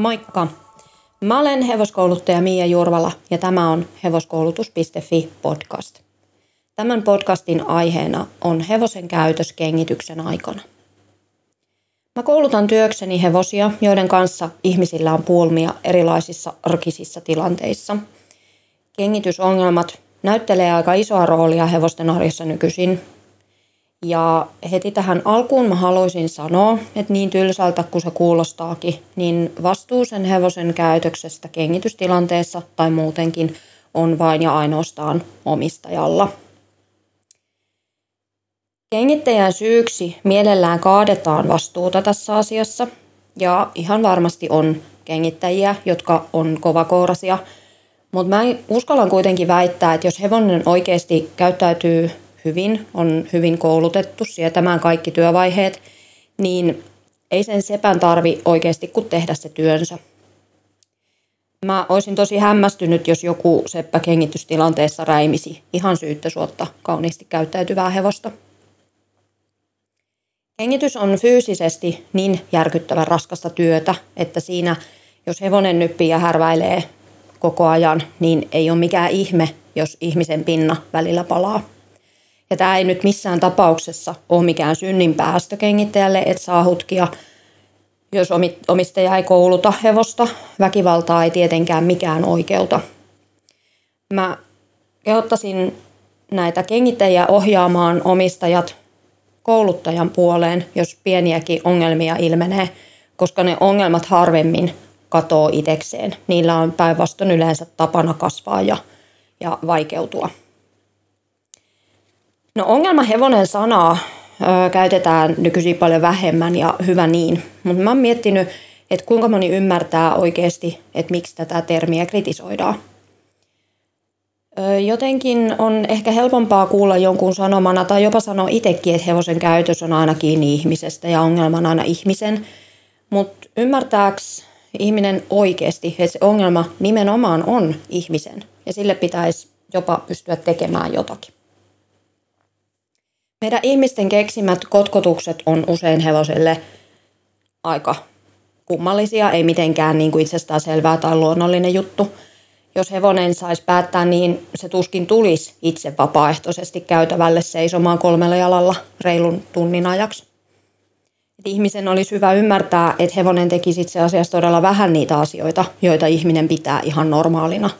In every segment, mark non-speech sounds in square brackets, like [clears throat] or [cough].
Moikka! Mä olen hevoskouluttaja Mia Jurvala ja tämä on hevoskoulutus.fi podcast. Tämän podcastin aiheena on hevosen käytös kengityksen aikana. Mä koulutan työkseni hevosia, joiden kanssa ihmisillä on pulmia erilaisissa arkisissa tilanteissa. Kengitysongelmat näyttelee aika isoa roolia hevosten arjessa nykyisin ja heti tähän alkuun mä haluaisin sanoa, että niin tylsältä kuin se kuulostaakin, niin vastuu sen hevosen käytöksestä kengitystilanteessa tai muutenkin on vain ja ainoastaan omistajalla. Kengittäjän syyksi mielellään kaadetaan vastuuta tässä asiassa ja ihan varmasti on kengittäjiä, jotka on kovakourasia, mutta mä uskallan kuitenkin väittää, että jos hevonen oikeasti käyttäytyy hyvin, on hyvin koulutettu sietämään kaikki työvaiheet, niin ei sen sepän tarvi oikeasti kuin tehdä se työnsä. Mä olisin tosi hämmästynyt, jos joku seppä kengitystilanteessa räimisi ihan syyttä suotta kauniisti käyttäytyvää hevosta. Kengitys on fyysisesti niin järkyttävän raskasta työtä, että siinä, jos hevonen nyppii ja härväilee koko ajan, niin ei ole mikään ihme, jos ihmisen pinna välillä palaa. Ja tämä ei nyt missään tapauksessa ole mikään synnin päästö kengittäjälle, että saa hutkia, jos omistaja ei kouluta hevosta. Väkivaltaa ei tietenkään mikään oikeuta. Mä kehottaisin näitä kengittäjiä ohjaamaan omistajat kouluttajan puoleen, jos pieniäkin ongelmia ilmenee, koska ne ongelmat harvemmin katoo itekseen. Niillä on päinvastoin yleensä tapana kasvaa ja, ja vaikeutua. No ongelma hevonen sanaa ö, käytetään nykyisin paljon vähemmän ja hyvä niin, mutta mä oon miettinyt, että kuinka moni ymmärtää oikeasti, että miksi tätä termiä kritisoidaan. Ö, jotenkin on ehkä helpompaa kuulla jonkun sanomana tai jopa sanoa itsekin, että hevosen käytös on aina kiinni ihmisestä ja ongelman aina ihmisen, mutta ymmärtääks ihminen oikeasti, että se ongelma nimenomaan on ihmisen ja sille pitäisi jopa pystyä tekemään jotakin. Meidän ihmisten keksimät kotkotukset on usein hevoselle aika kummallisia, ei mitenkään niin kuin itsestään selvää tai luonnollinen juttu. Jos hevonen saisi päättää, niin se tuskin tulisi itse vapaaehtoisesti käytävälle seisomaan kolmella jalalla reilun tunnin ajaksi. Et ihmisen olisi hyvä ymmärtää, että hevonen tekisi itse asiassa todella vähän niitä asioita, joita ihminen pitää ihan normaalina.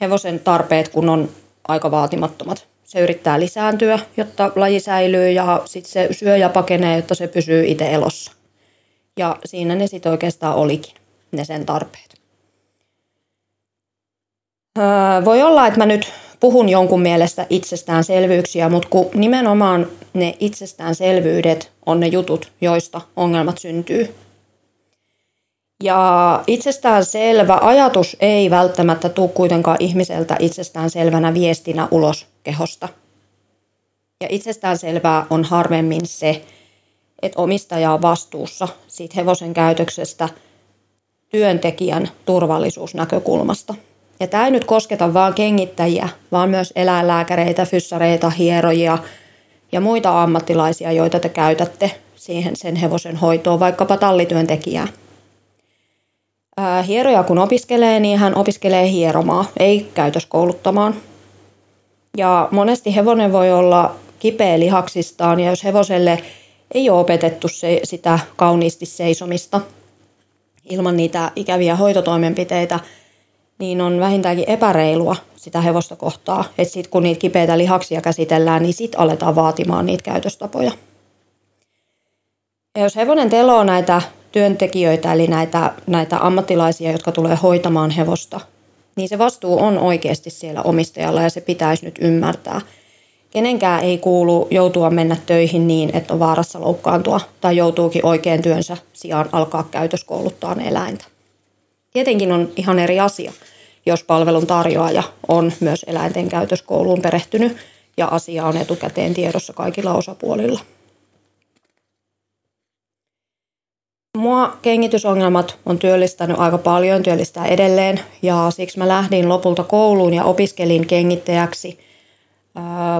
Hevosen tarpeet kun on aika vaatimattomat se yrittää lisääntyä, jotta laji säilyy ja sitten se syö ja pakenee, jotta se pysyy itse elossa. Ja siinä ne sitten oikeastaan olikin, ne sen tarpeet. Öö, voi olla, että mä nyt puhun jonkun mielestä itsestäänselvyyksiä, mutta kun nimenomaan ne itsestäänselvyydet on ne jutut, joista ongelmat syntyy. Ja itsestään selvä ajatus ei välttämättä tule kuitenkaan ihmiseltä itsestään selvänä viestinä ulos kehosta. Ja itsestään selvää on harvemmin se, että omistaja on vastuussa siitä hevosen käytöksestä työntekijän turvallisuusnäkökulmasta. Ja tämä ei nyt kosketa vain kengittäjiä, vaan myös eläinlääkäreitä, fyssareita, hierojia ja muita ammattilaisia, joita te käytätte siihen sen hevosen hoitoon, vaikkapa tallityöntekijää. Hieroja kun opiskelee, niin hän opiskelee hieromaa, ei käytöskouluttamaan. Ja monesti hevonen voi olla kipeä lihaksistaan ja jos hevoselle ei ole opetettu se, sitä kauniisti seisomista ilman niitä ikäviä hoitotoimenpiteitä, niin on vähintäänkin epäreilua sitä hevosta kohtaa. Että sitten kun niitä kipeitä lihaksia käsitellään, niin sitten aletaan vaatimaan niitä käytöstapoja. Ja jos hevonen teloo näitä työntekijöitä, eli näitä, näitä ammattilaisia, jotka tulee hoitamaan hevosta, niin se vastuu on oikeasti siellä omistajalla ja se pitäisi nyt ymmärtää. Kenenkään ei kuulu joutua mennä töihin niin, että on vaarassa loukkaantua tai joutuukin oikein työnsä sijaan alkaa käytöskouluttaa eläintä. Tietenkin on ihan eri asia, jos palvelun tarjoaja on myös eläinten käytöskouluun perehtynyt ja asia on etukäteen tiedossa kaikilla osapuolilla. Mua kengitysongelmat on työllistänyt aika paljon, työllistää edelleen ja siksi mä lähdin lopulta kouluun ja opiskelin kengittäjäksi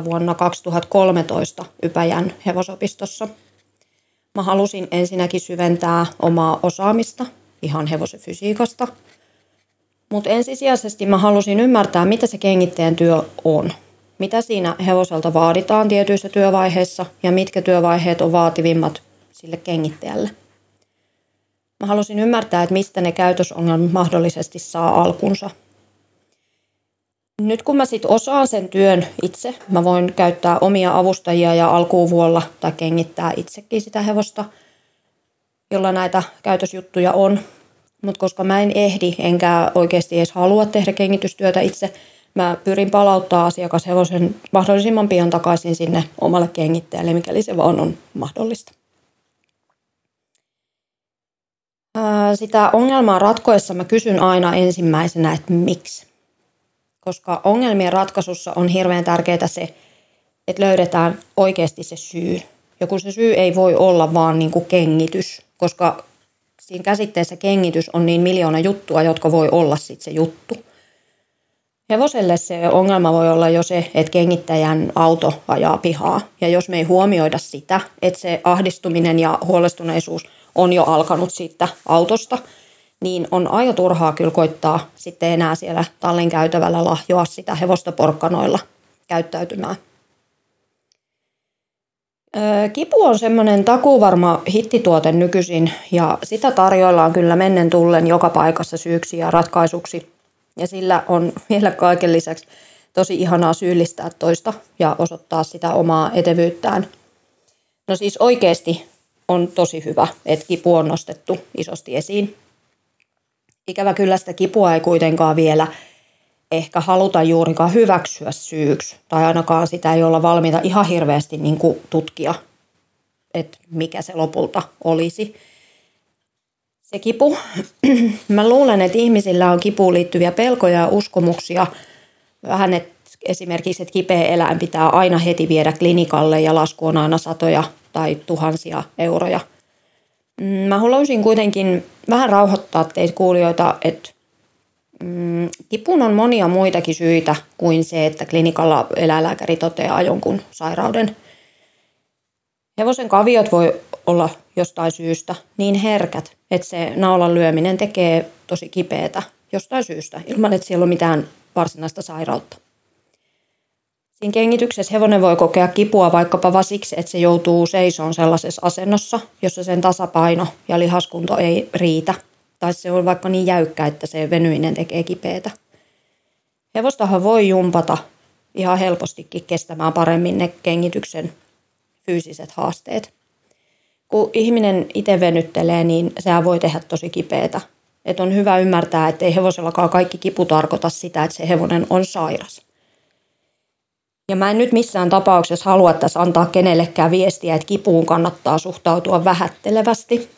vuonna 2013 Ypäjän hevosopistossa. Mä halusin ensinnäkin syventää omaa osaamista ihan hevosen fysiikasta. Mutta ensisijaisesti mä halusin ymmärtää, mitä se kengittäjän työ on. Mitä siinä hevoselta vaaditaan tietyissä työvaiheissa ja mitkä työvaiheet on vaativimmat sille kengittäjälle. Mä halusin ymmärtää, että mistä ne käytösongelmat mahdollisesti saa alkunsa. Nyt kun mä sit osaan sen työn itse, mä voin käyttää omia avustajia ja alkuuvuolla tai kengittää itsekin sitä hevosta, jolla näitä käytösjuttuja on. Mutta koska mä en ehdi enkä oikeasti edes halua tehdä kengitystyötä itse, mä pyrin palauttaa asiakashevosen mahdollisimman pian takaisin sinne omalle kengittäjälle, mikäli se vaan on mahdollista. Sitä ongelmaa ratkoessa mä kysyn aina ensimmäisenä, että miksi. Koska ongelmien ratkaisussa on hirveän tärkeää se, että löydetään oikeasti se syy. Ja kun se syy ei voi olla vaan niin kuin kengitys, koska siinä käsitteessä kengitys on niin miljoona juttua, jotka voi olla sitten se juttu. Hevoselle se ongelma voi olla jo se, että kengittäjän auto ajaa pihaa. Ja jos me ei huomioida sitä, että se ahdistuminen ja huolestuneisuus on jo alkanut siitä autosta, niin on aika turhaa kyllä koittaa sitten enää siellä tallin käytävällä lahjoa sitä hevosta porkkanoilla käyttäytymään. Kipu on semmoinen takuvarma hittituote nykyisin ja sitä tarjoillaan kyllä mennen tullen joka paikassa syyksi ja ratkaisuksi. Ja sillä on vielä kaiken lisäksi tosi ihanaa syyllistää toista ja osoittaa sitä omaa etevyyttään. No siis oikeasti on tosi hyvä, että kipu on nostettu isosti esiin. Ikävä kyllä sitä kipua ei kuitenkaan vielä ehkä haluta juurikaan hyväksyä syyksi, tai ainakaan sitä ei olla valmiita ihan hirveästi niin kuin tutkia, että mikä se lopulta olisi. Se kipu, [clears throat] mä luulen, että ihmisillä on kipuun liittyviä pelkoja ja uskomuksia, vähän että esimerkiksi, että kipeä eläin pitää aina heti viedä klinikalle ja lasku on aina satoja tai tuhansia euroja. Mm, mä haluaisin kuitenkin vähän rauhoittaa teitä kuulijoita, että mm, kipuun on monia muitakin syitä kuin se, että klinikalla eläinlääkäri toteaa jonkun sairauden. Hevosen kaviot voi olla jostain syystä niin herkät, että se naulan lyöminen tekee tosi kipeätä jostain syystä, ilman että siellä on mitään varsinaista sairautta. Siinä kengityksessä hevonen voi kokea kipua vaikkapa vain siksi, että se joutuu seisoon sellaisessa asennossa, jossa sen tasapaino ja lihaskunto ei riitä. Tai se on vaikka niin jäykkä, että se venyminen tekee kipeätä. Hevostahan voi jumpata ihan helpostikin kestämään paremmin ne kengityksen fyysiset haasteet. Kun ihminen itse venyttelee, niin sehän voi tehdä tosi kipeätä. Et on hyvä ymmärtää, että ei hevosellakaan kaikki kipu tarkoita sitä, että se hevonen on sairas. Ja mä en nyt missään tapauksessa halua tässä antaa kenellekään viestiä, että kipuun kannattaa suhtautua vähättelevästi.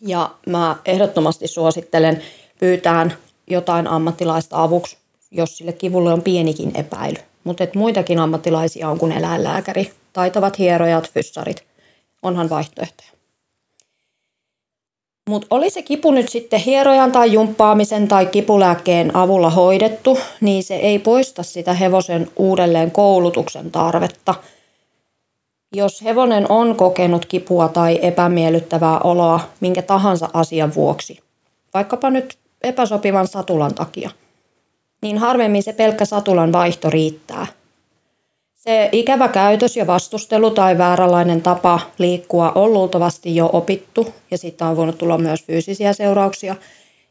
Ja mä ehdottomasti suosittelen pyytään jotain ammattilaista avuksi, jos sille kivulle on pienikin epäily. Mutta muitakin ammattilaisia on kuin eläinlääkäri, taitavat hierojat, fyssarit. Onhan vaihtoehtoja. Mutta oli se kipu nyt sitten hierojan tai jumppaamisen tai kipulääkkeen avulla hoidettu, niin se ei poista sitä hevosen uudelleen koulutuksen tarvetta. Jos hevonen on kokenut kipua tai epämiellyttävää oloa minkä tahansa asian vuoksi, vaikkapa nyt epäsopivan satulan takia, niin harvemmin se pelkkä satulan vaihto riittää – se ikävä käytös ja vastustelu tai vääränlainen tapa liikkua on luultavasti jo opittu ja siitä on voinut tulla myös fyysisiä seurauksia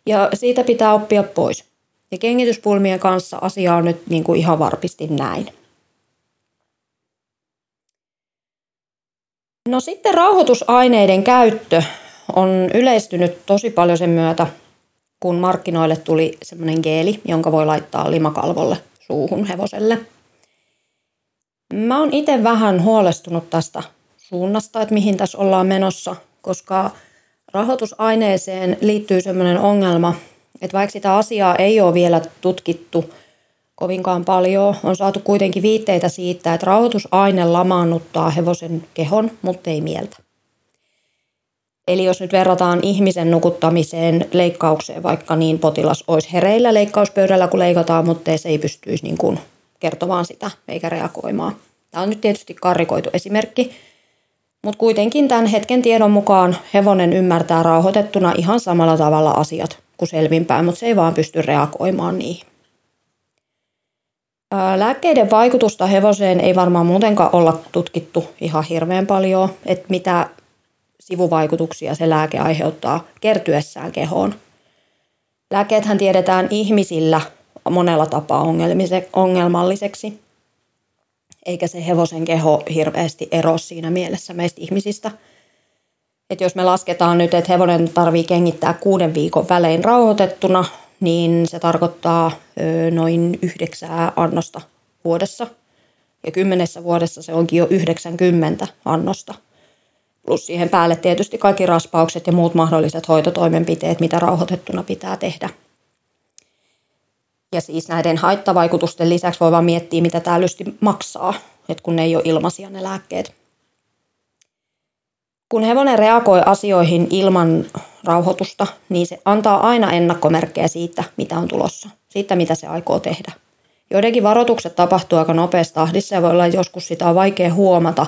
ja siitä pitää oppia pois. Ja kengityspulmien kanssa asia on nyt niin kuin ihan varpisti näin. No sitten rauhoitusaineiden käyttö on yleistynyt tosi paljon sen myötä, kun markkinoille tuli semmoinen geeli, jonka voi laittaa limakalvolle suuhun hevoselle – Mä oon itse vähän huolestunut tästä suunnasta, että mihin tässä ollaan menossa, koska rahoitusaineeseen liittyy sellainen ongelma, että vaikka sitä asiaa ei ole vielä tutkittu kovinkaan paljon, on saatu kuitenkin viitteitä siitä, että rahoitusaine lamaannuttaa hevosen kehon, mutta ei mieltä. Eli jos nyt verrataan ihmisen nukuttamiseen leikkaukseen, vaikka niin potilas olisi hereillä leikkauspöydällä, kun leikataan, mutta se ei pystyisi niin kuin kertomaan sitä eikä reagoimaan. Tämä on nyt tietysti karrikoitu esimerkki, Mutta kuitenkin tämän hetken tiedon mukaan hevonen ymmärtää rauhoitettuna ihan samalla tavalla asiat kuin selvinpäin, mutta se ei vaan pysty reagoimaan niihin. Lääkkeiden vaikutusta hevoseen ei varmaan muutenkaan olla tutkittu ihan hirveän paljon, että mitä sivuvaikutuksia se lääke aiheuttaa kertyessään kehoon. Lääkkeethän tiedetään ihmisillä monella tapaa ongelmalliseksi, eikä se hevosen keho hirveästi ero siinä mielessä meistä ihmisistä. Et jos me lasketaan nyt, että hevonen tarvii kengittää kuuden viikon välein rauhoitettuna, niin se tarkoittaa noin yhdeksää annosta vuodessa. Ja kymmenessä vuodessa se onkin jo 90 annosta. Plus siihen päälle tietysti kaikki raspaukset ja muut mahdolliset hoitotoimenpiteet, mitä rauhoitettuna pitää tehdä. Ja siis näiden haittavaikutusten lisäksi voi vaan miettiä, mitä tämä lysti maksaa, että kun ne ei ole ilmaisia ne lääkkeet. Kun hevonen reagoi asioihin ilman rauhoitusta, niin se antaa aina ennakkomerkkejä siitä, mitä on tulossa, siitä, mitä se aikoo tehdä. Joidenkin varoitukset tapahtuu aika nopeassa tahdissa ja voi olla joskus sitä on vaikea huomata,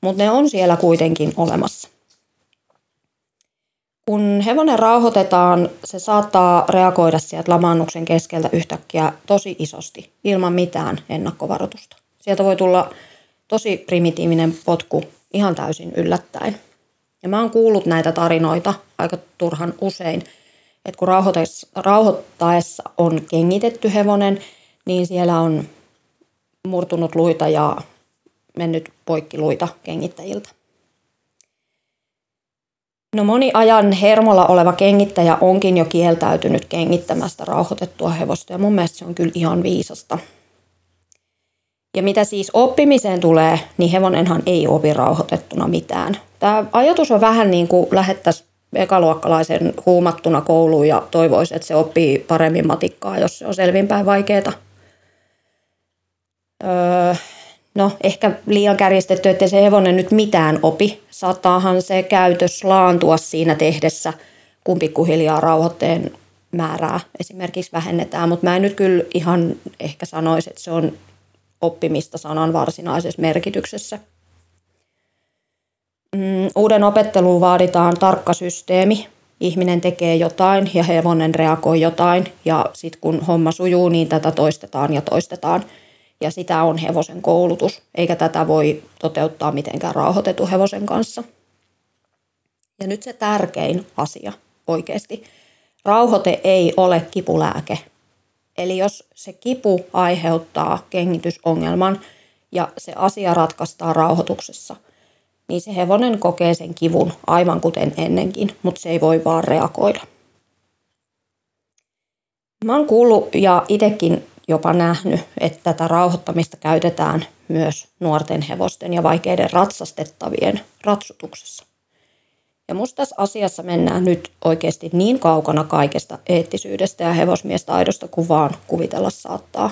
mutta ne on siellä kuitenkin olemassa. Kun hevonen rauhoitetaan, se saattaa reagoida sieltä lamaannuksen keskeltä yhtäkkiä tosi isosti, ilman mitään ennakkovaroitusta. Sieltä voi tulla tosi primitiivinen potku ihan täysin yllättäen. Ja mä oon kuullut näitä tarinoita aika turhan usein, että kun rauhoittaessa on kengitetty hevonen, niin siellä on murtunut luita ja mennyt poikki luita kengittäjiltä. No moni ajan hermolla oleva kengittäjä onkin jo kieltäytynyt kengittämästä rauhoitettua hevosta ja mun mielestä se on kyllä ihan viisasta. Ja mitä siis oppimiseen tulee, niin hevonenhan ei opi rauhoitettuna mitään. Tämä ajatus on vähän niin kuin lähettäisiin ekaluokkalaisen huumattuna kouluun ja toivoisi, että se oppii paremmin matikkaa, jos se on selvinpäin vaikeaa. Öö, no ehkä liian kärjestetty, että se hevonen nyt mitään opi. Saattaahan se käytös laantua siinä tehdessä, kun pikkuhiljaa rauhoitteen määrää esimerkiksi vähennetään, mutta mä en nyt kyllä ihan ehkä sanoisi, että se on oppimista sanan varsinaisessa merkityksessä. Mm, uuden opetteluun vaaditaan tarkka systeemi. Ihminen tekee jotain ja hevonen reagoi jotain ja sitten kun homma sujuu, niin tätä toistetaan ja toistetaan. Ja sitä on hevosen koulutus, eikä tätä voi toteuttaa mitenkään rauhoitetun hevosen kanssa. Ja nyt se tärkein asia oikeasti. Rauhoite ei ole kipulääke, Eli jos se kipu aiheuttaa kengitysongelman ja se asia ratkaistaan rauhoituksessa, niin se hevonen kokee sen kivun aivan kuten ennenkin, mutta se ei voi vaan reagoida. Mä oon kuullut ja itsekin jopa nähnyt, että tätä rauhoittamista käytetään myös nuorten hevosten ja vaikeiden ratsastettavien ratsutuksessa. Ja musta tässä asiassa mennään nyt oikeasti niin kaukana kaikesta eettisyydestä ja hevosmiestä aidosta kuin vaan kuvitella saattaa.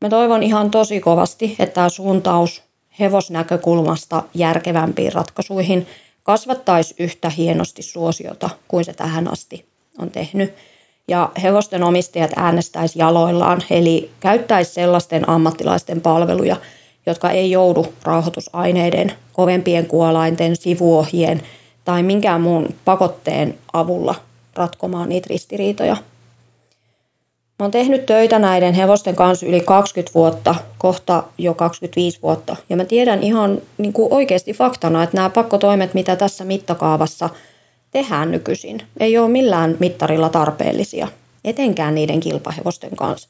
Mä toivon ihan tosi kovasti, että tämä suuntaus hevosnäkökulmasta järkevämpiin ratkaisuihin kasvattaisi yhtä hienosti suosiota kuin se tähän asti on tehnyt. Ja hevosten omistajat äänestäisi jaloillaan, eli käyttäisi sellaisten ammattilaisten palveluja, jotka ei joudu rauhoitusaineiden, kovempien kuolainten, sivuohjien tai minkään muun pakotteen avulla ratkomaan niitä ristiriitoja. Mä oon tehnyt töitä näiden hevosten kanssa yli 20 vuotta, kohta jo 25 vuotta. Ja mä tiedän ihan niin kuin oikeasti faktana, että nämä pakkotoimet, mitä tässä mittakaavassa tehdään nykyisin, ei ole millään mittarilla tarpeellisia, etenkään niiden kilpahevosten kanssa.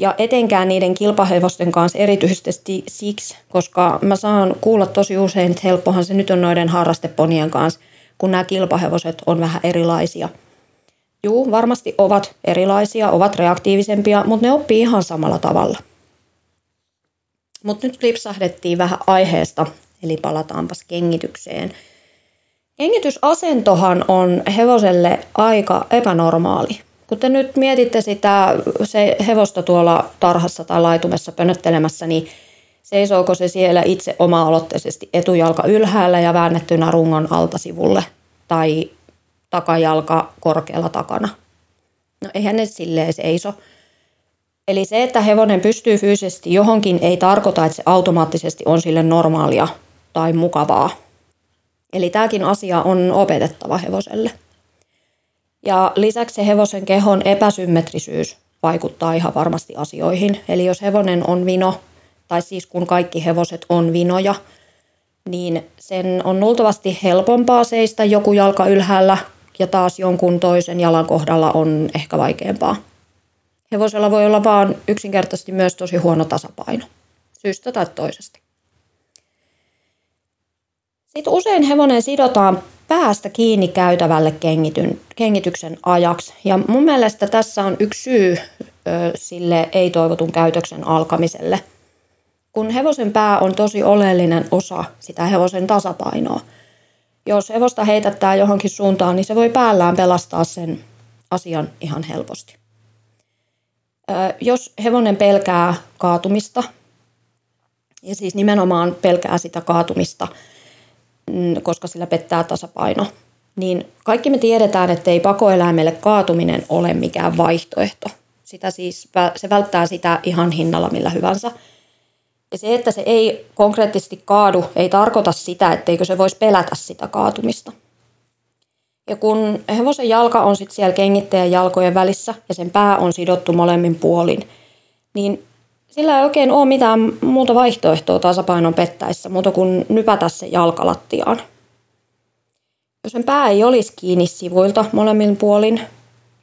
Ja etenkään niiden kilpahevosten kanssa erityisesti siksi, koska mä saan kuulla tosi usein, että helppohan se nyt on noiden harrasteponien kanssa, kun nämä kilpahevoset on vähän erilaisia. Juu, varmasti ovat erilaisia, ovat reaktiivisempia, mutta ne oppii ihan samalla tavalla. Mutta nyt lipsahdettiin vähän aiheesta, eli palataanpas kengitykseen. Kengitysasentohan on hevoselle aika epänormaali kun te nyt mietitte sitä se hevosta tuolla tarhassa tai laitumessa pönöttelemässä, niin seisooko se siellä itse oma-aloitteisesti etujalka ylhäällä ja väännettynä rungon altasivulle tai takajalka korkealla takana? No eihän ne silleen seiso. Eli se, että hevonen pystyy fyysisesti johonkin, ei tarkoita, että se automaattisesti on sille normaalia tai mukavaa. Eli tämäkin asia on opetettava hevoselle. Ja lisäksi se hevosen kehon epäsymmetrisyys vaikuttaa ihan varmasti asioihin. Eli jos hevonen on vino, tai siis kun kaikki hevoset on vinoja, niin sen on luultavasti helpompaa seistä joku jalka ylhäällä ja taas jonkun toisen jalan kohdalla on ehkä vaikeampaa. Hevosella voi olla vaan yksinkertaisesti myös tosi huono tasapaino, syystä tai toisesta. Sitten usein hevonen sidotaan päästä kiinni käytävälle kengityn, kengityksen ajaksi. Ja mun mielestä tässä on yksi syy ö, sille ei-toivotun käytöksen alkamiselle. Kun hevosen pää on tosi oleellinen osa sitä hevosen tasapainoa. Jos hevosta heitättää johonkin suuntaan, niin se voi päällään pelastaa sen asian ihan helposti. Ö, jos hevonen pelkää kaatumista, ja siis nimenomaan pelkää sitä kaatumista, koska sillä pettää tasapaino. Niin kaikki me tiedetään, että ei pakoeläimelle kaatuminen ole mikään vaihtoehto. Sitä siis, se välttää sitä ihan hinnalla millä hyvänsä. Ja se, että se ei konkreettisesti kaadu, ei tarkoita sitä, etteikö se voisi pelätä sitä kaatumista. Ja kun hevosen jalka on sitten siellä kengittäjän jalkojen välissä ja sen pää on sidottu molemmin puolin, niin sillä ei oikein ole mitään muuta vaihtoehtoa tasapainon pettäessä, muuta kuin nypätä se jalkalattiaan. Jos sen pää ei olisi kiinni sivuilta molemmin puolin,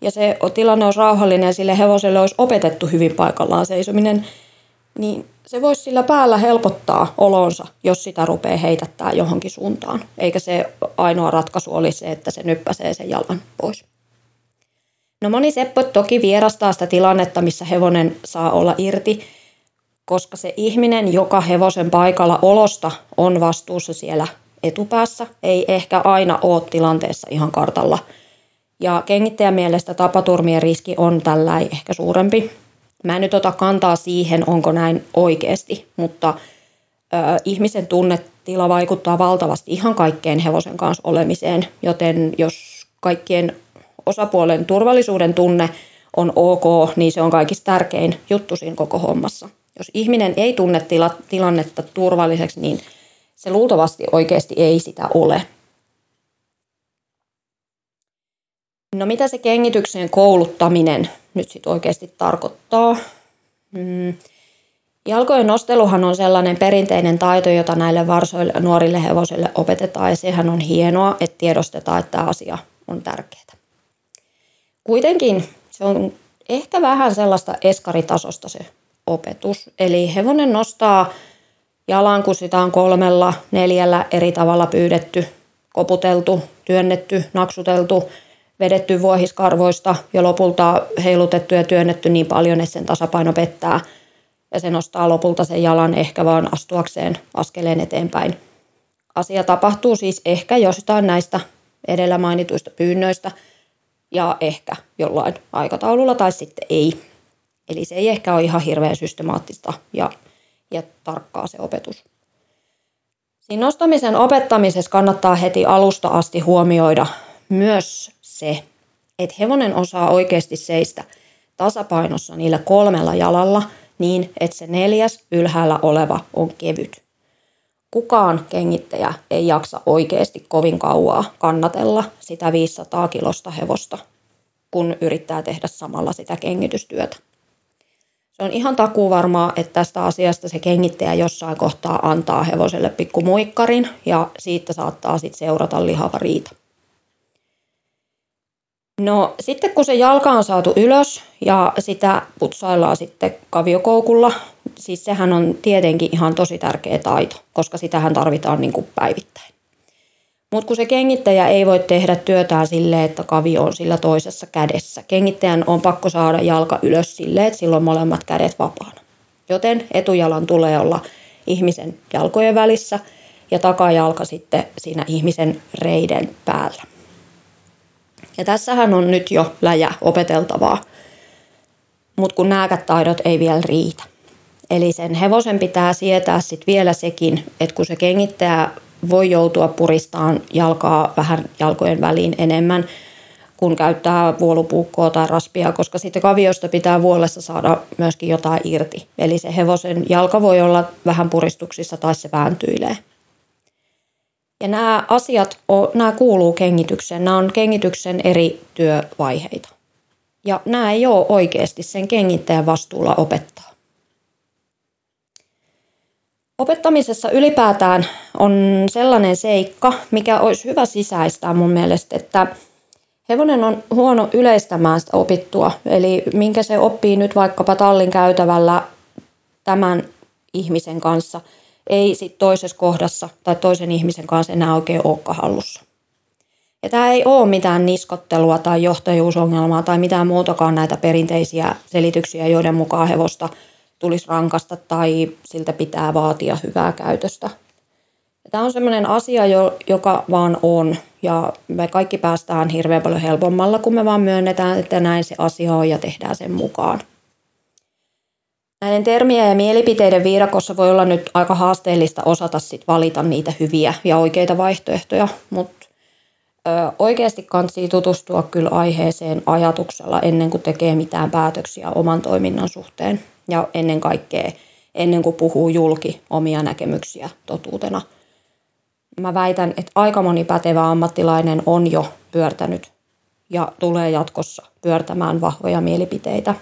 ja se tilanne olisi rauhallinen ja sille hevoselle olisi opetettu hyvin paikallaan seisominen, niin se voisi sillä päällä helpottaa olonsa, jos sitä rupeaa heitättää johonkin suuntaan. Eikä se ainoa ratkaisu olisi se, että se nyppäsee sen jalan pois. No moni seppö toki vierastaa sitä tilannetta, missä hevonen saa olla irti, koska se ihminen, joka hevosen paikalla olosta on vastuussa siellä etupäässä, ei ehkä aina ole tilanteessa ihan kartalla. Ja kengittäjän mielestä tapaturmien riski on tällä ehkä suurempi. Mä en nyt ota kantaa siihen, onko näin oikeasti, mutta ö, ihmisen tunnetila vaikuttaa valtavasti ihan kaikkeen hevosen kanssa olemiseen, joten jos kaikkien osapuolen turvallisuuden tunne on ok, niin se on kaikista tärkein juttu siinä koko hommassa. Jos ihminen ei tunne tila, tilannetta turvalliseksi, niin se luultavasti oikeasti ei sitä ole. No mitä se kengityksen kouluttaminen nyt sitten oikeasti tarkoittaa? Mm. Jalkojen nosteluhan on sellainen perinteinen taito, jota näille varsoille nuorille hevosille opetetaan ja sehän on hienoa, että tiedostetaan, että tämä asia on tärkeää. Kuitenkin se on ehkä vähän sellaista eskaritasosta se opetus. Eli hevonen nostaa jalan, kun sitä on kolmella, neljällä eri tavalla pyydetty, koputeltu, työnnetty, naksuteltu, vedetty vuohiskarvoista ja lopulta heilutettu ja työnnetty niin paljon, että sen tasapaino pettää. Ja se nostaa lopulta sen jalan ehkä vaan astuakseen askeleen eteenpäin. Asia tapahtuu siis ehkä jostain näistä edellä mainituista pyynnöistä ja ehkä jollain aikataululla tai sitten ei. Eli se ei ehkä ole ihan hirveän systemaattista ja, ja tarkkaa se opetus. Siinä nostamisen opettamisessa kannattaa heti alusta asti huomioida myös se, että hevonen osaa oikeasti seistä tasapainossa niillä kolmella jalalla niin, että se neljäs ylhäällä oleva on kevyt. Kukaan kengittäjä ei jaksa oikeasti kovin kauaa kannatella sitä 500 kilosta hevosta, kun yrittää tehdä samalla sitä kengitystyötä. On ihan takuu varmaa, että tästä asiasta se kengittäjä jossain kohtaa antaa hevoselle pikku muikkarin ja siitä saattaa sitten seurata lihava riita. No sitten kun se jalka on saatu ylös ja sitä putsaillaan sitten kaviokoukulla, siis sehän on tietenkin ihan tosi tärkeä taito, koska sitähän tarvitaan niin kuin päivittäin. Mutta kun se kengittäjä ei voi tehdä työtään silleen, että kavio on sillä toisessa kädessä. Kengittäjän on pakko saada jalka ylös silleen, että silloin molemmat kädet vapaana. Joten etujalan tulee olla ihmisen jalkojen välissä ja takajalka sitten siinä ihmisen reiden päällä. Ja tässähän on nyt jo läjä opeteltavaa, mutta kun nääkät taidot ei vielä riitä. Eli sen hevosen pitää sietää sitten vielä sekin, että kun se kengittäjä voi joutua puristaan jalkaa vähän jalkojen väliin enemmän, kun käyttää vuolupuukkoa tai raspia, koska sitten kaviosta pitää vuolessa saada myöskin jotain irti. Eli se hevosen jalka voi olla vähän puristuksissa tai se vääntyilee. Ja nämä asiat, nämä kuuluu kengitykseen. Nämä on kengityksen eri työvaiheita. Ja nämä ei ole oikeasti sen kengittäjän vastuulla opettaa. Opettamisessa ylipäätään on sellainen seikka, mikä olisi hyvä sisäistää mun mielestä, että hevonen on huono yleistämään sitä opittua. Eli minkä se oppii nyt vaikkapa tallin käytävällä tämän ihmisen kanssa, ei sit toisessa kohdassa tai toisen ihmisen kanssa enää oikein olekaan hallussa. Ja tämä ei ole mitään niskottelua tai johtajuusongelmaa tai mitään muutakaan näitä perinteisiä selityksiä, joiden mukaan hevosta tulisi rankasta tai siltä pitää vaatia hyvää käytöstä. Tämä on sellainen asia, joka vaan on ja me kaikki päästään hirveän paljon helpommalla, kun me vaan myönnetään, että näin se asia on ja tehdään sen mukaan. Näiden termien ja mielipiteiden viidakossa voi olla nyt aika haasteellista osata sit valita niitä hyviä ja oikeita vaihtoehtoja, mutta oikeasti kansi tutustua kyllä aiheeseen ajatuksella ennen kuin tekee mitään päätöksiä oman toiminnan suhteen ja ennen kaikkea ennen kuin puhuu julki omia näkemyksiä totuutena. Mä väitän, että aika moni pätevä ammattilainen on jo pyörtänyt ja tulee jatkossa pyörtämään vahvoja mielipiteitä.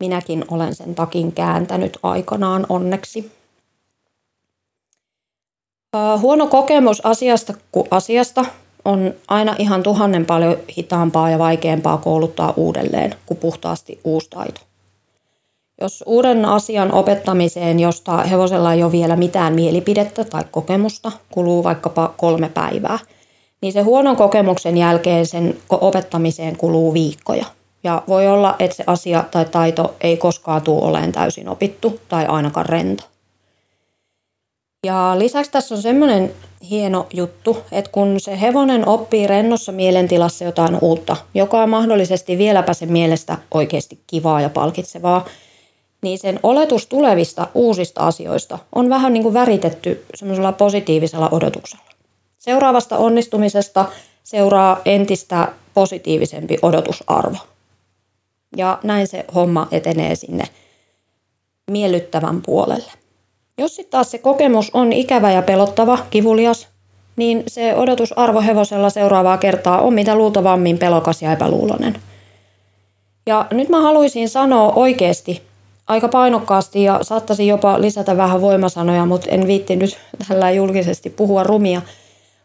Minäkin olen sen takin kääntänyt aikanaan onneksi. Huono kokemus asiasta kuin asiasta on aina ihan tuhannen paljon hitaampaa ja vaikeampaa kouluttaa uudelleen kuin puhtaasti uusi taito. Jos uuden asian opettamiseen, josta hevosella ei ole vielä mitään mielipidettä tai kokemusta, kuluu vaikkapa kolme päivää, niin se huonon kokemuksen jälkeen sen opettamiseen kuluu viikkoja. Ja voi olla, että se asia tai taito ei koskaan tule olemaan täysin opittu tai ainakaan rento. Ja lisäksi tässä on semmoinen hieno juttu, että kun se hevonen oppii rennossa mielentilassa jotain uutta, joka on mahdollisesti vieläpä sen mielestä oikeasti kivaa ja palkitsevaa, niin sen oletus tulevista uusista asioista on vähän niin kuin väritetty semmoisella positiivisella odotuksella. Seuraavasta onnistumisesta seuraa entistä positiivisempi odotusarvo. Ja näin se homma etenee sinne miellyttävän puolelle. Jos sitten taas se kokemus on ikävä ja pelottava, kivulias, niin se odotusarvo hevosella seuraavaa kertaa on mitä luultavammin pelokas ja epäluulonen. Ja nyt mä haluaisin sanoa oikeasti aika painokkaasti ja saattaisin jopa lisätä vähän voimasanoja, mutta en viitti nyt tällä julkisesti puhua rumia.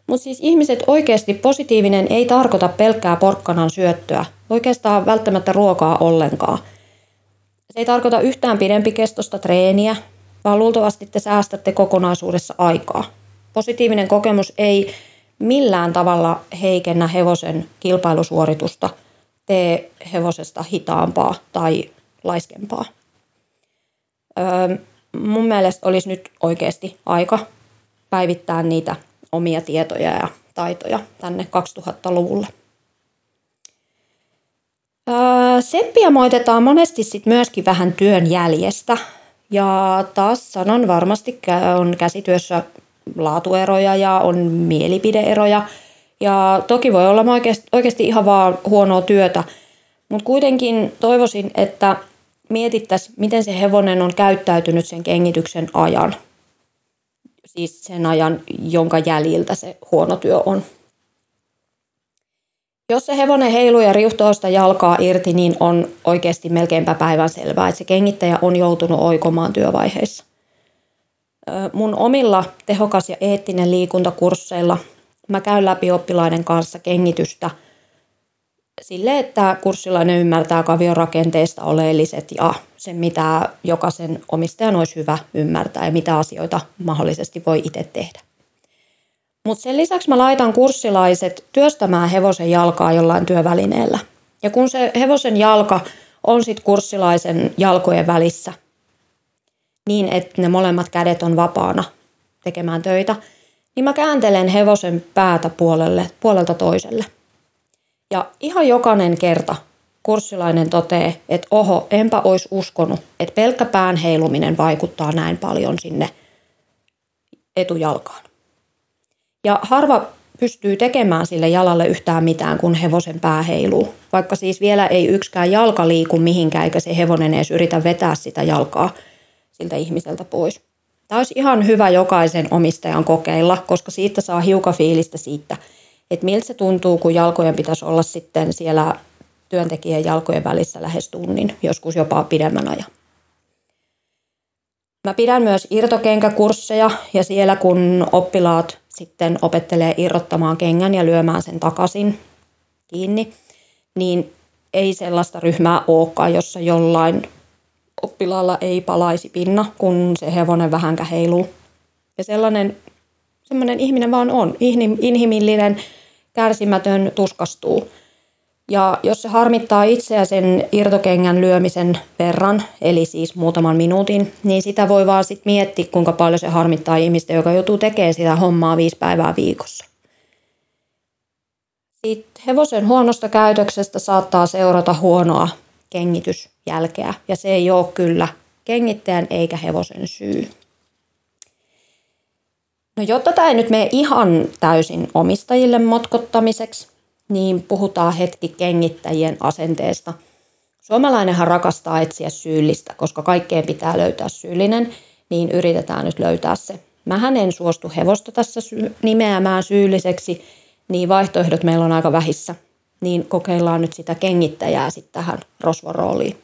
Mutta siis ihmiset oikeasti positiivinen ei tarkoita pelkkää porkkanan syöttöä, oikeastaan välttämättä ruokaa ollenkaan. Se ei tarkoita yhtään pidempikestosta treeniä, vaan luultavasti te säästätte kokonaisuudessa aikaa. Positiivinen kokemus ei millään tavalla heikennä hevosen kilpailusuoritusta, tee hevosesta hitaampaa tai laiskempaa. Mun mielestä olisi nyt oikeasti aika päivittää niitä omia tietoja ja taitoja tänne 2000-luvulle. Öö, seppiä moitetaan monesti sit myöskin vähän työn jäljestä. Ja taas sanon varmasti on käsityössä laatueroja ja on mielipideeroja. Ja toki voi olla oikeasti, oikeasti ihan vaan huonoa työtä, mutta kuitenkin toivoisin, että mietittäisiin, miten se hevonen on käyttäytynyt sen kengityksen ajan. Siis sen ajan, jonka jäljiltä se huono työ on. Jos se hevonen heiluu ja riuhtoo sitä jalkaa irti, niin on oikeasti melkeinpä päivän selvää, että se kengittäjä on joutunut oikomaan työvaiheissa. Mun omilla tehokas ja eettinen liikuntakursseilla mä käyn läpi oppilaiden kanssa kengitystä sille, että kurssilainen ymmärtää kavion rakenteesta oleelliset ja sen, mitä jokaisen omistajan olisi hyvä ymmärtää ja mitä asioita mahdollisesti voi itse tehdä. Mutta sen lisäksi mä laitan kurssilaiset työstämään hevosen jalkaa jollain työvälineellä. Ja kun se hevosen jalka on sitten kurssilaisen jalkojen välissä, niin että ne molemmat kädet on vapaana tekemään töitä, niin mä kääntelen hevosen päätä puolelle, puolelta toiselle. Ja ihan jokainen kerta kurssilainen totee, että oho, enpä olisi uskonut, että pelkkä pään heiluminen vaikuttaa näin paljon sinne etujalkaan. Ja harva pystyy tekemään sille jalalle yhtään mitään, kun hevosen pää heiluu. Vaikka siis vielä ei yksikään jalka liiku mihinkään, eikä se hevonen edes yritä vetää sitä jalkaa siltä ihmiseltä pois. Tämä olisi ihan hyvä jokaisen omistajan kokeilla, koska siitä saa hiukan fiilistä siitä, että miltä se tuntuu, kun jalkojen pitäisi olla sitten siellä työntekijän jalkojen välissä lähes tunnin, joskus jopa pidemmän ajan. Mä pidän myös irtokenkäkursseja ja siellä kun oppilaat sitten opettelee irrottamaan kengän ja lyömään sen takaisin kiinni, niin ei sellaista ryhmää olekaan, jossa jollain oppilaalla ei palaisi pinna, kun se hevonen vähän heiluu. Ja sellainen sellainen ihminen vaan on. Inhimillinen, kärsimätön, tuskastuu. Ja jos se harmittaa itseä sen irtokengän lyömisen verran, eli siis muutaman minuutin, niin sitä voi vaan sitten miettiä, kuinka paljon se harmittaa ihmistä, joka joutuu tekemään sitä hommaa viisi päivää viikossa. Sitten hevosen huonosta käytöksestä saattaa seurata huonoa kengitysjälkeä, ja se ei ole kyllä kengittäjän eikä hevosen syy. No jotta tämä ei nyt mene ihan täysin omistajille motkottamiseksi, niin puhutaan hetki kengittäjien asenteesta. Suomalainenhan rakastaa etsiä syyllistä, koska kaikkeen pitää löytää syyllinen, niin yritetään nyt löytää se. Mähän en suostu hevosta tässä sy- nimeämään syylliseksi, niin vaihtoehdot meillä on aika vähissä. Niin kokeillaan nyt sitä kengittäjää sitten tähän rosvorooliin.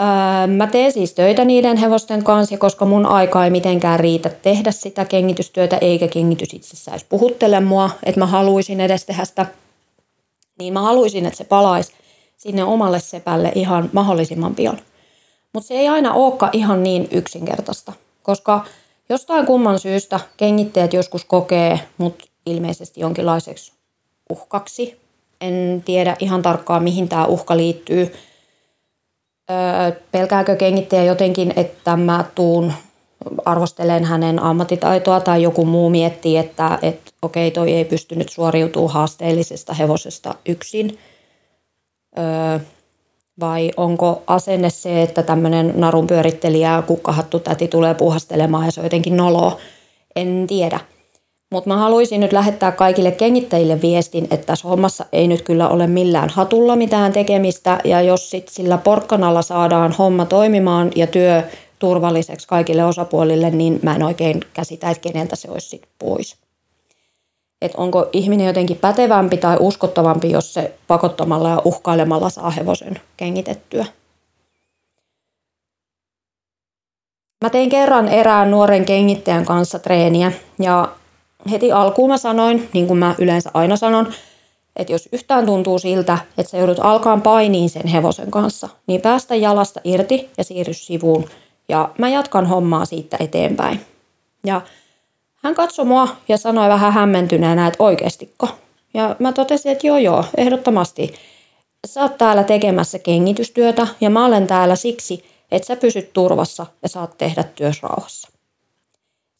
Öö, mä teen siis töitä niiden hevosten kanssa, koska mun aika ei mitenkään riitä tehdä sitä kengitystyötä, eikä kengitys itsessään edes puhuttele mua, että mä haluaisin edes tehdä sitä, niin mä haluaisin, että se palaisi sinne omalle sepälle ihan mahdollisimman pian. Mutta se ei aina olekaan ihan niin yksinkertaista, koska jostain kumman syystä kengittäjät joskus kokee mut ilmeisesti jonkinlaiseksi uhkaksi. En tiedä ihan tarkkaan, mihin tämä uhka liittyy, pelkääkö kengittäjä jotenkin, että mä tuun arvostelen hänen ammattitaitoa tai joku muu miettii, että, että okei, toi ei pystynyt suoriutumaan haasteellisesta hevosesta yksin. Öö, vai onko asenne se, että tämmöinen narun pyörittelijä kukkahattu täti tulee puhastelemaan ja se on jotenkin noloa? En tiedä. Mutta mä haluaisin nyt lähettää kaikille kengittäjille viestin, että tässä hommassa ei nyt kyllä ole millään hatulla mitään tekemistä. Ja jos sit sillä porkkanalla saadaan homma toimimaan ja työ turvalliseksi kaikille osapuolille, niin mä en oikein käsitä, että keneltä se olisi sit pois. Et onko ihminen jotenkin pätevämpi tai uskottavampi, jos se pakottamalla ja uhkailemalla saa hevosen kengitettyä. Mä tein kerran erään nuoren kengittäjän kanssa treeniä ja heti alkuun mä sanoin, niin kuin mä yleensä aina sanon, että jos yhtään tuntuu siltä, että sä joudut alkaan painiin sen hevosen kanssa, niin päästä jalasta irti ja siirry sivuun. Ja mä jatkan hommaa siitä eteenpäin. Ja hän katsoi mua ja sanoi vähän hämmentyneenä, että oikeastiko. Ja mä totesin, että joo joo, ehdottomasti. Sä oot täällä tekemässä kengitystyötä ja mä olen täällä siksi, että sä pysyt turvassa ja saat tehdä työs rauhassa.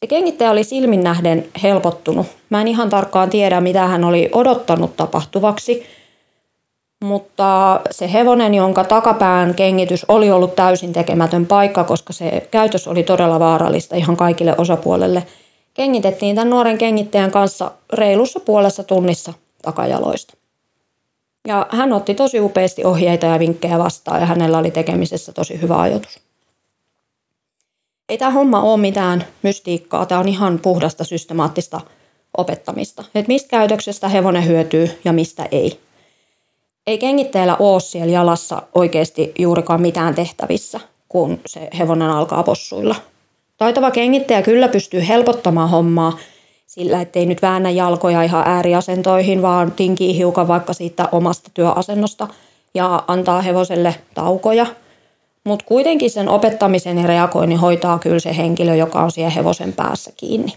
Se kengittäjä oli silmin nähden helpottunut. Mä en ihan tarkkaan tiedä, mitä hän oli odottanut tapahtuvaksi, mutta se hevonen, jonka takapään kengitys oli ollut täysin tekemätön paikka, koska se käytös oli todella vaarallista ihan kaikille osapuolelle, kengitettiin tämän nuoren kengittäjän kanssa reilussa puolessa tunnissa takajaloista. Ja hän otti tosi upeasti ohjeita ja vinkkejä vastaan ja hänellä oli tekemisessä tosi hyvä ajatus ei tämä homma ole mitään mystiikkaa, tämä on ihan puhdasta systemaattista opettamista. Että mistä käytöksestä hevonen hyötyy ja mistä ei. Ei kengittäjällä ole siellä jalassa oikeasti juurikaan mitään tehtävissä, kun se hevonen alkaa possuilla. Taitava kengittäjä kyllä pystyy helpottamaan hommaa sillä, ettei nyt väännä jalkoja ihan ääriasentoihin, vaan tinkii hiukan vaikka siitä omasta työasennosta ja antaa hevoselle taukoja – mutta kuitenkin sen opettamisen ja reagoinnin hoitaa kyllä se henkilö, joka on siellä hevosen päässä kiinni.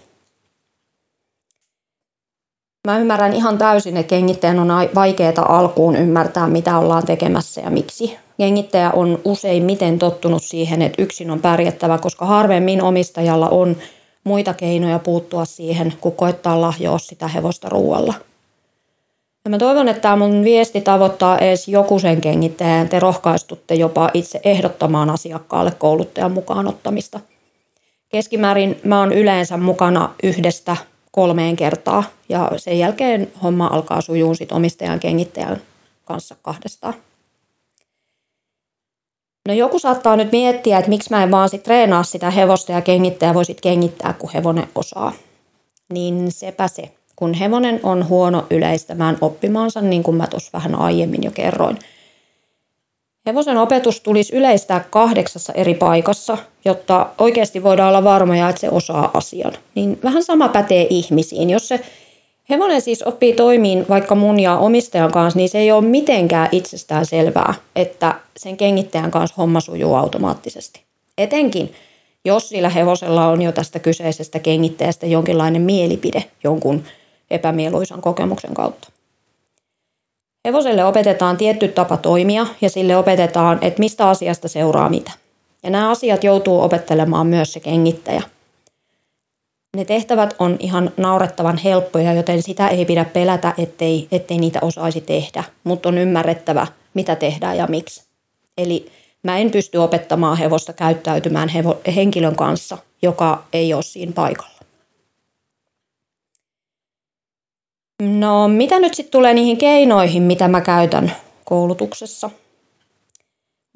Mä ymmärrän ihan täysin, että kengittäjän on vaikeaa alkuun ymmärtää, mitä ollaan tekemässä ja miksi. Kengittäjä on useimmiten tottunut siihen, että yksin on pärjättävä, koska harvemmin omistajalla on muita keinoja puuttua siihen, kun koettaa lahjoa sitä hevosta ruualla. Ja mä toivon, että tämä mun viesti tavoittaa edes joku sen kengittäjän. Te rohkaistutte jopa itse ehdottamaan asiakkaalle kouluttajan mukaan ottamista. Keskimäärin mä oon yleensä mukana yhdestä kolmeen kertaa ja sen jälkeen homma alkaa sujuun sit omistajan kengittäjän kanssa kahdestaan. No joku saattaa nyt miettiä, että miksi mä en vaan sit treenaa sitä hevosta ja kengittää ja voisit kengittää, kun hevonen osaa. Niin sepä se. Kun hevonen on huono yleistämään oppimaansa, niin kuin mä tuossa vähän aiemmin jo kerroin. Hevosen opetus tulisi yleistää kahdeksassa eri paikassa, jotta oikeasti voidaan olla varmoja, että se osaa asian. Niin vähän sama pätee ihmisiin. Jos se Hevonen siis oppii toimiin vaikka mun ja omistajan kanssa, niin se ei ole mitenkään itsestään selvää, että sen kengittäjän kanssa homma sujuu automaattisesti. Etenkin, jos sillä hevosella on jo tästä kyseisestä kengittäjästä jonkinlainen mielipide jonkun epämieluisan kokemuksen kautta. Hevoselle opetetaan tietty tapa toimia ja sille opetetaan, että mistä asiasta seuraa mitä. Ja nämä asiat joutuu opettelemaan myös se kengittäjä – ne tehtävät on ihan naurettavan helppoja, joten sitä ei pidä pelätä, ettei, ettei niitä osaisi tehdä, mutta on ymmärrettävä, mitä tehdään ja miksi. Eli mä en pysty opettamaan hevosta käyttäytymään hevo- henkilön kanssa, joka ei ole siinä paikalla. No mitä nyt sitten tulee niihin keinoihin, mitä mä käytän koulutuksessa?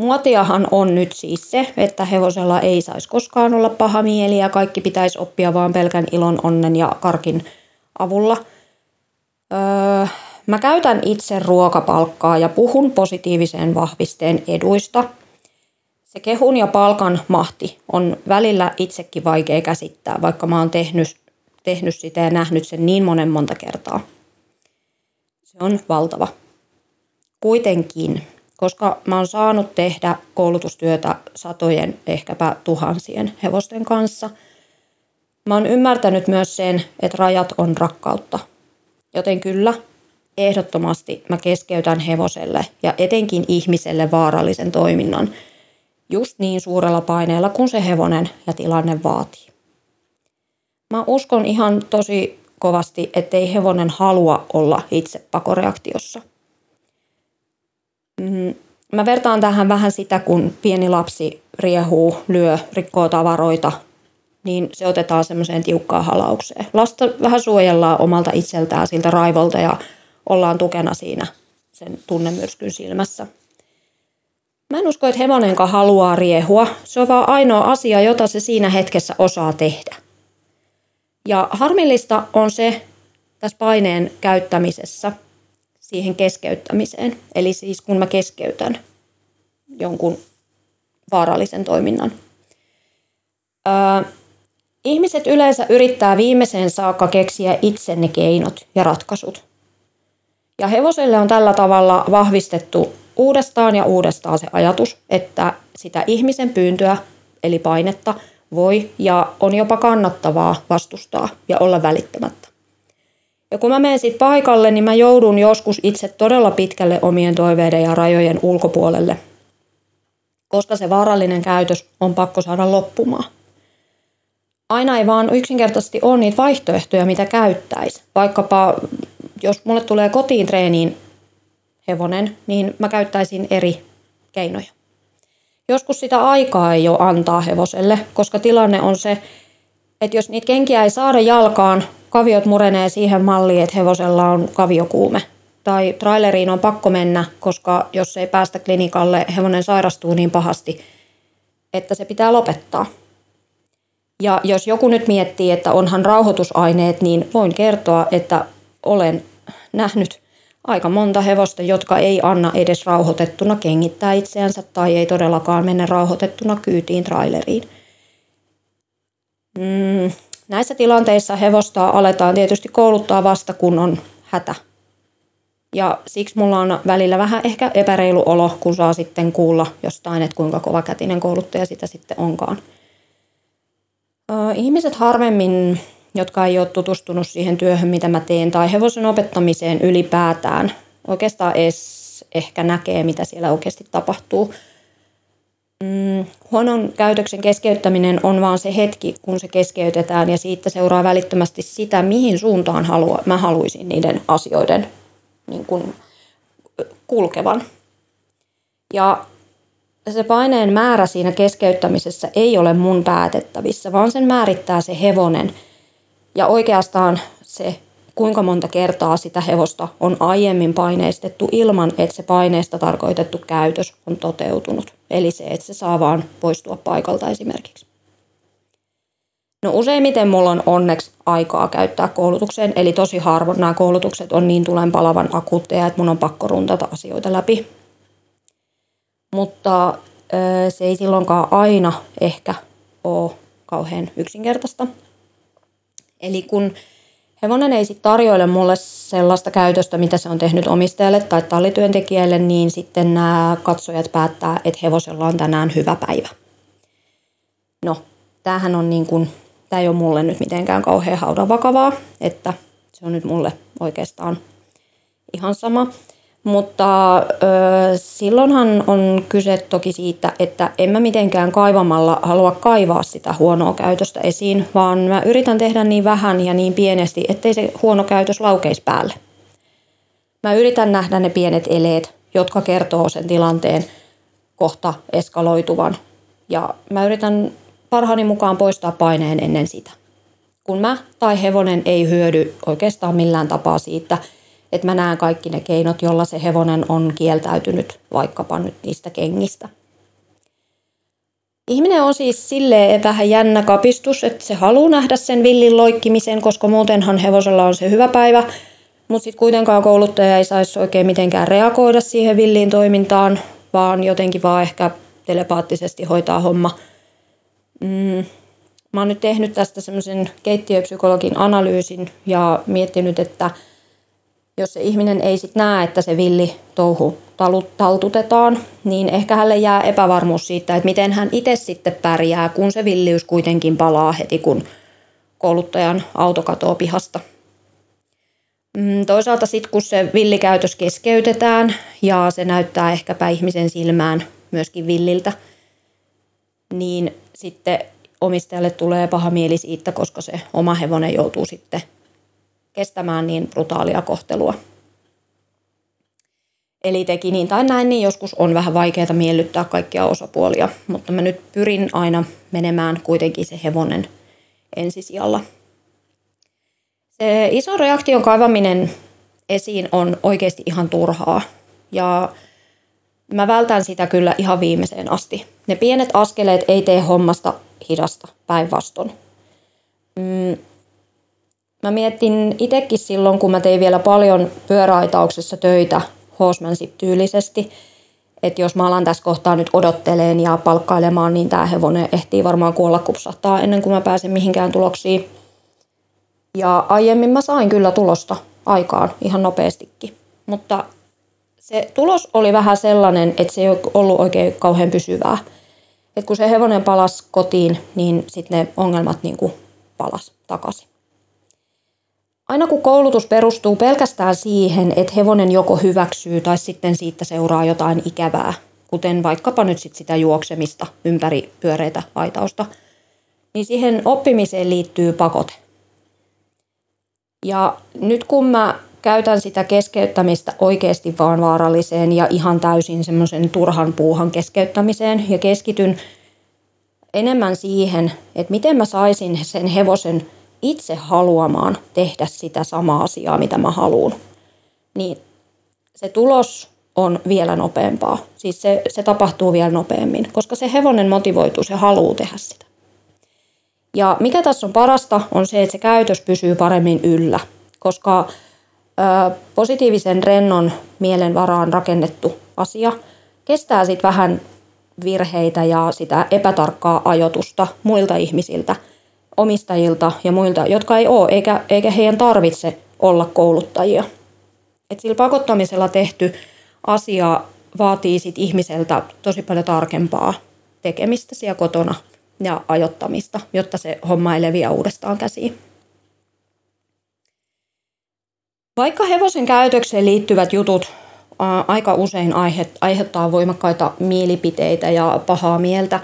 Muotiahan on nyt siis se, että hevosella ei saisi koskaan olla paha mieli ja kaikki pitäisi oppia vaan pelkän ilon, onnen ja karkin avulla. Öö, mä käytän itse ruokapalkkaa ja puhun positiivisen vahvisteen eduista. Se kehun ja palkan mahti on välillä itsekin vaikea käsittää, vaikka mä oon tehnyt, tehnyt sitä ja nähnyt sen niin monen monta kertaa. Se on valtava. Kuitenkin koska mä oon saanut tehdä koulutustyötä satojen, ehkäpä tuhansien hevosten kanssa. Mä oon ymmärtänyt myös sen, että rajat on rakkautta. Joten kyllä, ehdottomasti mä keskeytän hevoselle ja etenkin ihmiselle vaarallisen toiminnan just niin suurella paineella kuin se hevonen ja tilanne vaatii. Mä uskon ihan tosi kovasti, ettei hevonen halua olla itse pakoreaktiossa – Mm, mä vertaan tähän vähän sitä, kun pieni lapsi riehuu, lyö, rikkoo tavaroita, niin se otetaan semmoiseen tiukkaan halaukseen. Lasta vähän suojellaan omalta itseltään siltä raivolta ja ollaan tukena siinä sen tunnemyrskyn silmässä. Mä en usko, että hevonenkaan haluaa riehua. Se on vaan ainoa asia, jota se siinä hetkessä osaa tehdä. Ja harmillista on se tässä paineen käyttämisessä – siihen keskeyttämiseen. Eli siis kun mä keskeytän jonkun vaarallisen toiminnan. Öö, ihmiset yleensä yrittää viimeiseen saakka keksiä itse ne keinot ja ratkaisut. Ja hevoselle on tällä tavalla vahvistettu uudestaan ja uudestaan se ajatus, että sitä ihmisen pyyntöä eli painetta voi ja on jopa kannattavaa vastustaa ja olla välittämättä. Ja kun mä menen sitten paikalle, niin mä joudun joskus itse todella pitkälle omien toiveiden ja rajojen ulkopuolelle, koska se vaarallinen käytös on pakko saada loppumaan. Aina ei vaan yksinkertaisesti ole niitä vaihtoehtoja, mitä käyttäisi. Vaikkapa jos mulle tulee kotiin treeniin hevonen, niin mä käyttäisin eri keinoja. Joskus sitä aikaa ei ole antaa hevoselle, koska tilanne on se, että jos niitä kenkiä ei saada jalkaan, kaviot murenee siihen malliin, että hevosella on kaviokuume. Tai traileriin on pakko mennä, koska jos ei päästä klinikalle, hevonen sairastuu niin pahasti, että se pitää lopettaa. Ja jos joku nyt miettii, että onhan rauhoitusaineet, niin voin kertoa, että olen nähnyt aika monta hevosta, jotka ei anna edes rauhoitettuna kengittää itseänsä tai ei todellakaan mene rauhoitettuna kyytiin traileriin. Mm, näissä tilanteissa hevosta aletaan tietysti kouluttaa vasta kun on hätä. Ja siksi mulla on välillä vähän ehkä epäreilu olo, kun saa sitten kuulla jostain, että kuinka kova kätinen kouluttaja sitä sitten onkaan. Ihmiset harvemmin, jotka ei ole tutustunut siihen työhön, mitä mä teen, tai hevosen opettamiseen ylipäätään, oikeastaan edes ehkä näkee, mitä siellä oikeasti tapahtuu – Mm, huonon käytöksen keskeyttäminen on vaan se hetki, kun se keskeytetään ja siitä seuraa välittömästi sitä, mihin suuntaan halua, mä haluaisin niiden asioiden niin kuin, kulkevan. Ja se paineen määrä siinä keskeyttämisessä ei ole mun päätettävissä, vaan sen määrittää se hevonen. Ja oikeastaan se kuinka monta kertaa sitä hevosta on aiemmin paineistettu ilman, että se paineesta tarkoitettu käytös on toteutunut. Eli se, että se saa vaan poistua paikalta esimerkiksi. No useimmiten mulla on onneksi aikaa käyttää koulutukseen, eli tosi harvoin nämä koulutukset on niin tulen palavan akuutteja, että mun on pakko runtata asioita läpi. Mutta se ei silloinkaan aina ehkä ole kauhean yksinkertaista. Eli kun hevonen ei sitten tarjoile mulle sellaista käytöstä, mitä se on tehnyt omistajalle tai tallityöntekijälle, niin sitten nämä katsojat päättää, että hevosella on tänään hyvä päivä. No, tämähän on niin kuin, tämä ei ole mulle nyt mitenkään kauhean haudan vakavaa, että se on nyt mulle oikeastaan ihan sama. Mutta ö, silloinhan on kyse toki siitä, että en mä mitenkään kaivamalla halua kaivaa sitä huonoa käytöstä esiin, vaan mä yritän tehdä niin vähän ja niin pienesti, ettei se huono käytös laukeisi päälle. Mä yritän nähdä ne pienet eleet, jotka kertoo sen tilanteen kohta eskaloituvan. Ja mä yritän parhaani mukaan poistaa paineen ennen sitä. Kun mä tai hevonen ei hyödy oikeastaan millään tapaa siitä, että mä näen kaikki ne keinot, jolla se hevonen on kieltäytynyt vaikkapa nyt niistä kengistä. Ihminen on siis silleen vähän jännä kapistus, että se haluaa nähdä sen villin loikkimisen, koska muutenhan hevosella on se hyvä päivä, mutta sitten kuitenkaan kouluttaja ei saisi oikein mitenkään reagoida siihen villiin toimintaan, vaan jotenkin vaan ehkä telepaattisesti hoitaa homma. Mm. Mä oon nyt tehnyt tästä semmoisen keittiöpsykologin analyysin ja miettinyt, että – jos se ihminen ei sitten näe, että se villi touhu taltutetaan, niin ehkä hänelle jää epävarmuus siitä, että miten hän itse sitten pärjää, kun se villiys kuitenkin palaa heti, kun kouluttajan auto katoaa pihasta. Mm, toisaalta sitten, kun se villikäytös keskeytetään ja se näyttää ehkäpä ihmisen silmään myöskin villiltä, niin sitten omistajalle tulee paha mieli siitä, koska se oma hevonen joutuu sitten kestämään niin brutaalia kohtelua. Eli teki niin tai näin, niin joskus on vähän vaikeaa miellyttää kaikkia osapuolia, mutta mä nyt pyrin aina menemään kuitenkin se hevonen ensisijalla. Se iso reaktion kaivaminen esiin on oikeasti ihan turhaa ja mä vältän sitä kyllä ihan viimeiseen asti. Ne pienet askeleet ei tee hommasta hidasta päinvastoin. Mm, Mä mietin itsekin silloin, kun mä tein vielä paljon pyöräaitauksessa töitä horsemanship-tyylisesti, että jos mä alan tässä kohtaa nyt odotteleen ja palkkailemaan, niin tämä hevonen ehtii varmaan kuolla kupsahtaa ennen kuin mä pääsen mihinkään tuloksiin. Ja aiemmin mä sain kyllä tulosta aikaan ihan nopeastikin, mutta se tulos oli vähän sellainen, että se ei ollut oikein kauhean pysyvää. Et kun se hevonen palasi kotiin, niin sitten ne ongelmat niin kuin palas takaisin. Aina kun koulutus perustuu pelkästään siihen, että hevonen joko hyväksyy tai sitten siitä seuraa jotain ikävää, kuten vaikkapa nyt sit sitä juoksemista ympäri pyöreitä aitausta, niin siihen oppimiseen liittyy pakote. Ja nyt kun mä käytän sitä keskeyttämistä oikeasti vaan vaaralliseen ja ihan täysin semmoisen turhan puuhan keskeyttämiseen ja keskityn enemmän siihen, että miten mä saisin sen hevosen itse haluamaan tehdä sitä samaa asiaa, mitä mä haluan, niin se tulos on vielä nopeampaa. Siis se, se tapahtuu vielä nopeammin, koska se hevonen motivoituu, se haluaa tehdä sitä. Ja mikä tässä on parasta, on se, että se käytös pysyy paremmin yllä, koska ö, positiivisen rennon mielen varaan rakennettu asia kestää sitten vähän virheitä ja sitä epätarkkaa ajotusta muilta ihmisiltä – omistajilta ja muilta, jotka ei ole, eikä, eikä heidän tarvitse olla kouluttajia. Et sillä pakottamisella tehty asia vaatii sit ihmiseltä tosi paljon tarkempaa tekemistä siellä kotona ja ajottamista, jotta se homma ei leviä uudestaan käsiin. Vaikka hevosen käytökseen liittyvät jutut aika usein aiheuttaa voimakkaita mielipiteitä ja pahaa mieltä,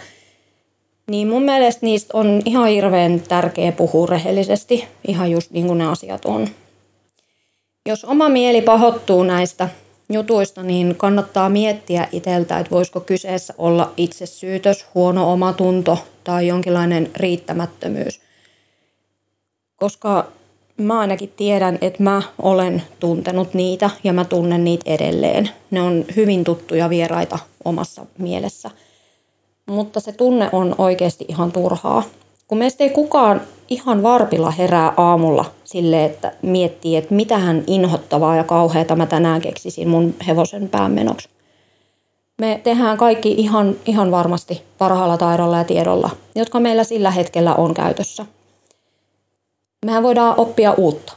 niin mun mielestä niistä on ihan hirveän tärkeä puhua rehellisesti, ihan just niin kuin ne asiat on. Jos oma mieli pahoittuu näistä jutuista, niin kannattaa miettiä itseltä, että voisiko kyseessä olla itsesyytös, huono omatunto tai jonkinlainen riittämättömyys. Koska mä ainakin tiedän, että mä olen tuntenut niitä ja mä tunnen niitä edelleen. Ne on hyvin tuttuja vieraita omassa mielessä. Mutta se tunne on oikeasti ihan turhaa. Kun meistä ei kukaan ihan varpilla herää aamulla sille, että miettii, että mitähän inhottavaa ja kauheata mä tänään keksisin mun hevosen päämenoksi. Me tehdään kaikki ihan, ihan varmasti parhaalla taidolla ja tiedolla, jotka meillä sillä hetkellä on käytössä. Mehän voidaan oppia uutta.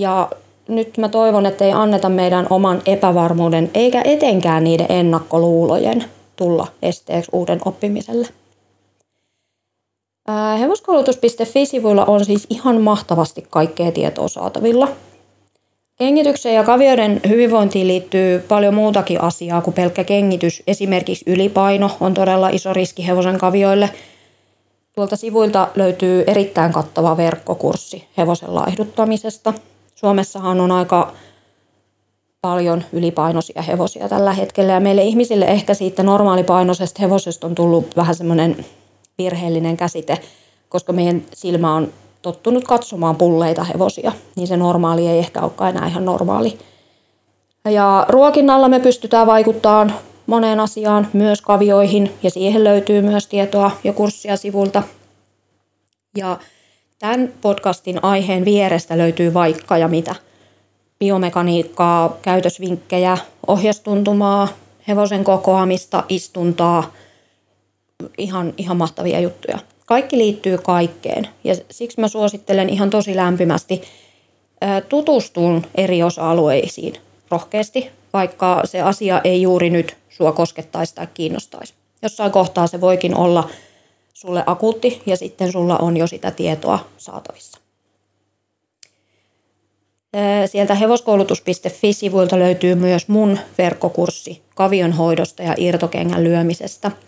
Ja nyt mä toivon, että ei anneta meidän oman epävarmuuden eikä etenkään niiden ennakkoluulojen tulla esteeksi uuden oppimiselle. Hevoskoulutus.fi-sivuilla on siis ihan mahtavasti kaikkea tietoa saatavilla. Kengitykseen ja kavioiden hyvinvointiin liittyy paljon muutakin asiaa kuin pelkkä kengitys. Esimerkiksi ylipaino on todella iso riski hevosen kavioille. Tuolta sivuilta löytyy erittäin kattava verkkokurssi hevosen laihduttamisesta. Suomessahan on aika paljon ylipainoisia hevosia tällä hetkellä ja meille ihmisille ehkä siitä normaalipainoisesta hevosesta on tullut vähän semmoinen virheellinen käsite, koska meidän silmä on tottunut katsomaan pulleita hevosia, niin se normaali ei ehkä olekaan enää ihan normaali. Ja ruokinnalla me pystytään vaikuttamaan moneen asiaan, myös kavioihin, ja siihen löytyy myös tietoa ja kurssia sivulta. Ja tämän podcastin aiheen vierestä löytyy vaikka ja mitä. Biomekaniikkaa, käytösvinkkejä, ohjastuntumaa, hevosen kokoamista, istuntaa, ihan, ihan mahtavia juttuja. Kaikki liittyy kaikkeen ja siksi mä suosittelen ihan tosi lämpimästi tutustun eri osa-alueisiin rohkeasti, vaikka se asia ei juuri nyt sua koskettaisi tai kiinnostaisi. Jossain kohtaa se voikin olla sulle akuutti ja sitten sulla on jo sitä tietoa saatavissa. Sieltä hevoskoulutus.fi-sivuilta löytyy myös mun verkkokurssi kavion hoidosta ja irtokengän lyömisestä –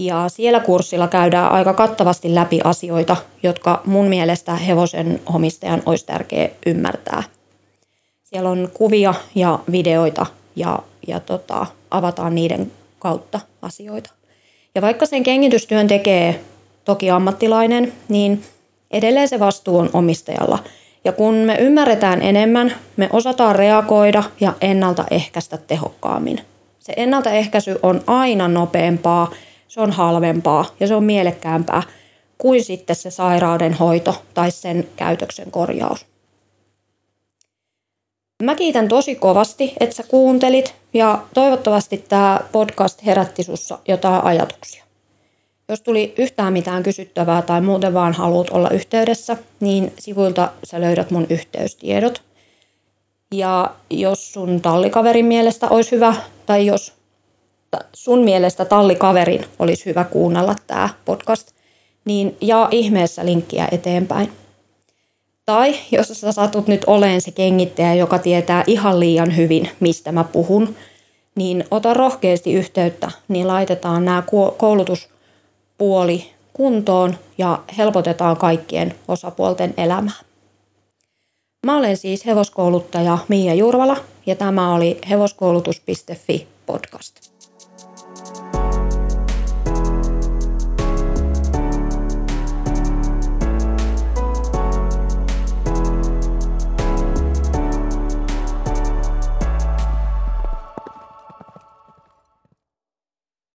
ja siellä kurssilla käydään aika kattavasti läpi asioita, jotka mun mielestä hevosen omistajan olisi tärkeä ymmärtää. Siellä on kuvia ja videoita ja, ja tota, avataan niiden kautta asioita. Ja vaikka sen kengitystyön tekee toki ammattilainen, niin edelleen se vastuu on omistajalla. Ja kun me ymmärretään enemmän, me osataan reagoida ja ennaltaehkäistä tehokkaammin. Se ennaltaehkäisy on aina nopeampaa se on halvempaa ja se on mielekkäämpää kuin sitten se sairauden hoito tai sen käytöksen korjaus. Mä kiitän tosi kovasti, että sä kuuntelit ja toivottavasti tämä podcast herätti sussa jotain ajatuksia. Jos tuli yhtään mitään kysyttävää tai muuten vaan haluat olla yhteydessä, niin sivuilta sä löydät mun yhteystiedot. Ja jos sun tallikaverin mielestä olisi hyvä, tai jos sun mielestä tallikaverin olisi hyvä kuunnella tämä podcast, niin jaa ihmeessä linkkiä eteenpäin. Tai jos sä satut nyt oleen se kengittäjä, joka tietää ihan liian hyvin, mistä mä puhun, niin ota rohkeasti yhteyttä, niin laitetaan nämä koulutuspuoli kuntoon ja helpotetaan kaikkien osapuolten elämää. Mä olen siis hevoskouluttaja Miia Jurvala ja tämä oli hevoskoulutus.fi podcast.